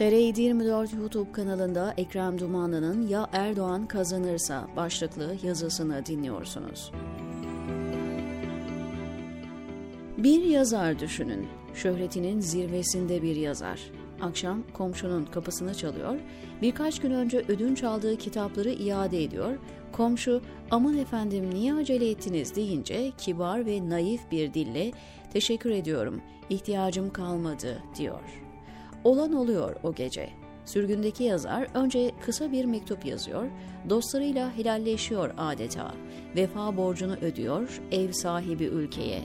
TR 24 YouTube kanalında Ekrem Dumanlı'nın Ya Erdoğan kazanırsa başlıklı yazısını dinliyorsunuz. Bir yazar düşünün. Şöhretinin zirvesinde bir yazar. Akşam komşunun kapısını çalıyor, birkaç gün önce ödünç aldığı kitapları iade ediyor. Komşu aman efendim niye acele ettiniz deyince kibar ve naif bir dille teşekkür ediyorum, ihtiyacım kalmadı diyor. Olan oluyor o gece. Sürgündeki yazar önce kısa bir mektup yazıyor, dostlarıyla helalleşiyor adeta. Vefa borcunu ödüyor ev sahibi ülkeye.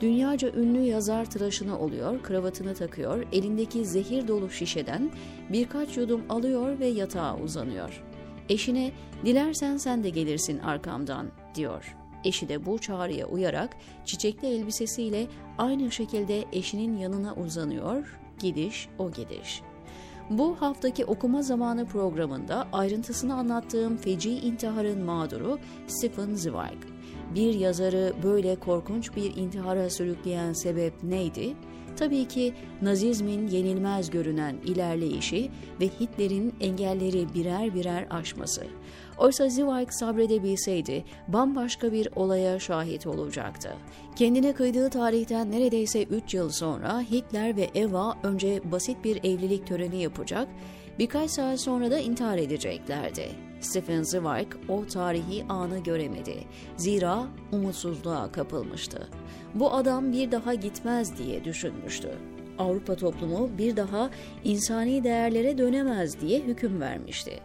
Dünyaca ünlü yazar tıraşını oluyor, kravatını takıyor, elindeki zehir dolu şişeden birkaç yudum alıyor ve yatağa uzanıyor. Eşine dilersen sen de gelirsin arkamdan diyor. Eşi de bu çağrıya uyarak çiçekli elbisesiyle aynı şekilde eşinin yanına uzanıyor, gidiş o gidiş. Bu haftaki okuma zamanı programında ayrıntısını anlattığım feci intiharın mağduru Stephen Zweig. Bir yazarı böyle korkunç bir intihara sürükleyen sebep neydi? Tabii ki Nazizmin yenilmez görünen ilerleyişi ve Hitler'in engelleri birer birer aşması. Oysa Zweig sabredebilseydi bambaşka bir olaya şahit olacaktı. Kendine kıydığı tarihten neredeyse 3 yıl sonra Hitler ve Eva önce basit bir evlilik töreni yapacak, birkaç saat sonra da intihar edeceklerdi. Stephen Zweig o tarihi anı göremedi. Zira umutsuzluğa kapılmıştı. Bu adam bir daha gitmez diye düşünmüştü. Avrupa toplumu bir daha insani değerlere dönemez diye hüküm vermişti.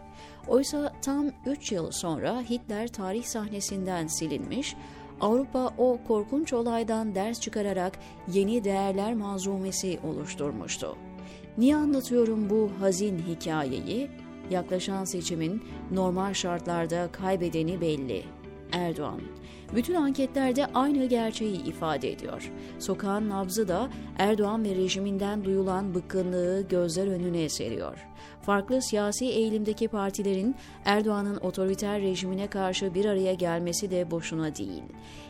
Oysa tam 3 yıl sonra Hitler tarih sahnesinden silinmiş, Avrupa o korkunç olaydan ders çıkararak yeni değerler manzumesi oluşturmuştu. Niye anlatıyorum bu hazin hikayeyi? Yaklaşan seçimin normal şartlarda kaybedeni belli. Erdoğan. Bütün anketlerde aynı gerçeği ifade ediyor. Sokağın nabzı da Erdoğan ve rejiminden duyulan bıkkınlığı gözler önüne seriyor. Farklı siyasi eğilimdeki partilerin Erdoğan'ın otoriter rejimine karşı bir araya gelmesi de boşuna değil.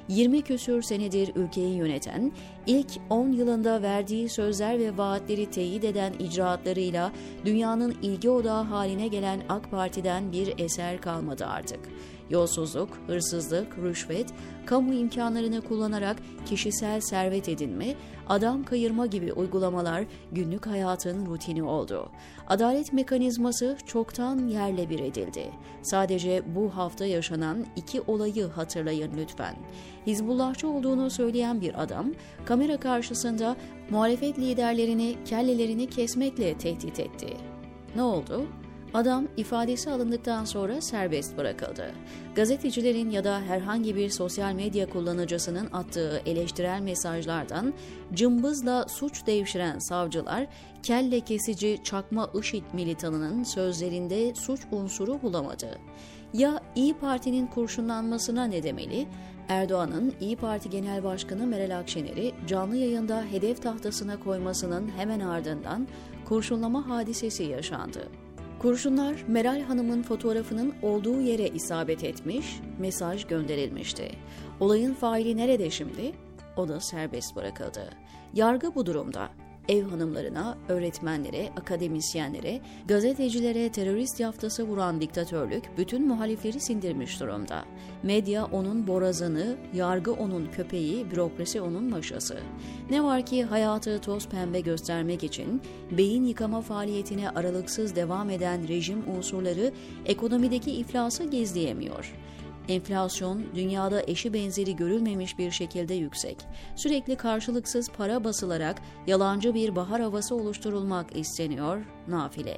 20 küsür senedir ülkeyi yöneten, ilk 10 yılında verdiği sözler ve vaatleri teyit eden icraatlarıyla dünyanın ilgi odağı haline gelen AK Parti'den bir eser kalmadı artık. Yolsuzluk, hırsızlık, rüşvet, kamu imkanlarını kullanarak kişisel servet edinme, adam kayırma gibi uygulamalar günlük hayatın rutini oldu. Adalet mekanizması çoktan yerle bir edildi. Sadece bu hafta yaşanan iki olayı hatırlayın lütfen. Hizbullahçı olduğunu söyleyen bir adam, kamera karşısında muhalefet liderlerini kellelerini kesmekle tehdit etti. Ne oldu? Adam ifadesi alındıktan sonra serbest bırakıldı. Gazetecilerin ya da herhangi bir sosyal medya kullanıcısının attığı eleştirel mesajlardan cımbızla suç devşiren savcılar, kelle kesici çakma IŞİD militanının sözlerinde suç unsuru bulamadı. Ya İyi Parti'nin kurşunlanmasına ne demeli? Erdoğan'ın İyi Parti Genel Başkanı Meral Akşener'i canlı yayında hedef tahtasına koymasının hemen ardından kurşunlama hadisesi yaşandı. Kurşunlar Meral Hanım'ın fotoğrafının olduğu yere isabet etmiş, mesaj gönderilmişti. Olayın faili nerede şimdi? O da serbest bırakıldı. Yargı bu durumda ev hanımlarına, öğretmenlere, akademisyenlere, gazetecilere terörist yaftası vuran diktatörlük bütün muhalifleri sindirmiş durumda. Medya onun borazanı, yargı onun köpeği, bürokrasi onun maşası. Ne var ki hayatı toz pembe göstermek için beyin yıkama faaliyetine aralıksız devam eden rejim unsurları ekonomideki iflası gizleyemiyor. Enflasyon dünyada eşi benzeri görülmemiş bir şekilde yüksek. Sürekli karşılıksız para basılarak yalancı bir bahar havası oluşturulmak isteniyor nafile.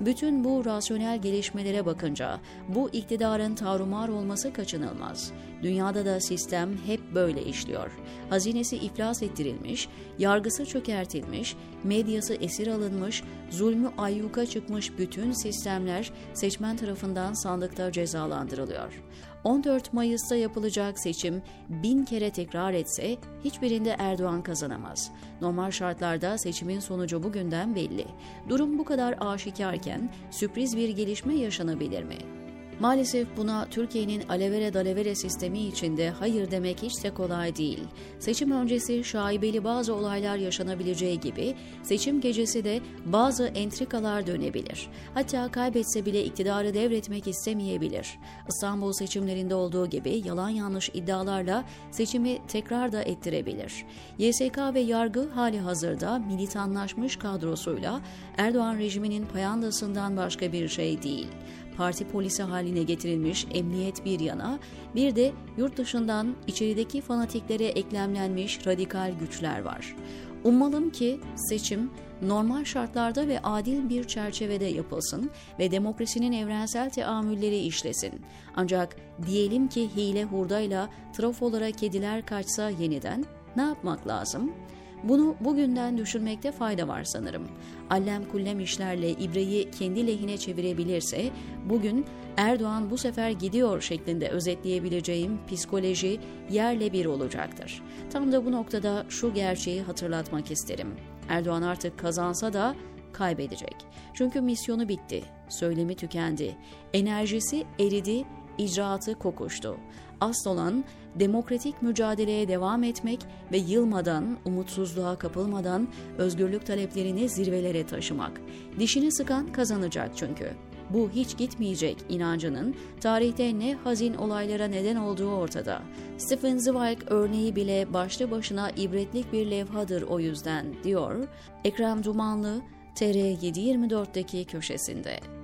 Bütün bu rasyonel gelişmelere bakınca bu iktidarın tarumar olması kaçınılmaz. Dünyada da sistem hep böyle işliyor. Hazinesi iflas ettirilmiş, yargısı çökertilmiş, medyası esir alınmış, zulmü ayyuka çıkmış bütün sistemler seçmen tarafından sandıkta cezalandırılıyor. 14 Mayıs'ta yapılacak seçim bin kere tekrar etse hiçbirinde Erdoğan kazanamaz. Normal şartlarda seçimin sonucu bugünden belli. Durum bu kadar aşikarken sürpriz bir gelişme yaşanabilir mi? Maalesef buna Türkiye'nin alevere dalevere sistemi içinde hayır demek hiç de kolay değil. Seçim öncesi şaibeli bazı olaylar yaşanabileceği gibi seçim gecesi de bazı entrikalar dönebilir. Hatta kaybetse bile iktidarı devretmek istemeyebilir. İstanbul seçimlerinde olduğu gibi yalan yanlış iddialarla seçimi tekrar da ettirebilir. YSK ve yargı hali hazırda militanlaşmış kadrosuyla Erdoğan rejiminin payandasından başka bir şey değil parti polisi haline getirilmiş emniyet bir yana, bir de yurt dışından içerideki fanatiklere eklemlenmiş radikal güçler var. Ummalım ki seçim normal şartlarda ve adil bir çerçevede yapılsın ve demokrasinin evrensel teamülleri işlesin. Ancak diyelim ki hile hurdayla trafolara kediler kaçsa yeniden ne yapmak lazım? Bunu bugünden düşünmekte fayda var sanırım. Allem kullem işlerle ibreyi kendi lehine çevirebilirse bugün Erdoğan bu sefer gidiyor şeklinde özetleyebileceğim psikoloji yerle bir olacaktır. Tam da bu noktada şu gerçeği hatırlatmak isterim. Erdoğan artık kazansa da kaybedecek. Çünkü misyonu bitti, söylemi tükendi, enerjisi eridi, icraatı kokuştu. Asıl olan demokratik mücadeleye devam etmek ve yılmadan, umutsuzluğa kapılmadan özgürlük taleplerini zirvelere taşımak. Dişini sıkan kazanacak çünkü. Bu hiç gitmeyecek inancının tarihte ne hazin olaylara neden olduğu ortada. Stephen Zweig örneği bile başlı başına ibretlik bir levhadır o yüzden diyor Ekrem Dumanlı TR724'deki köşesinde.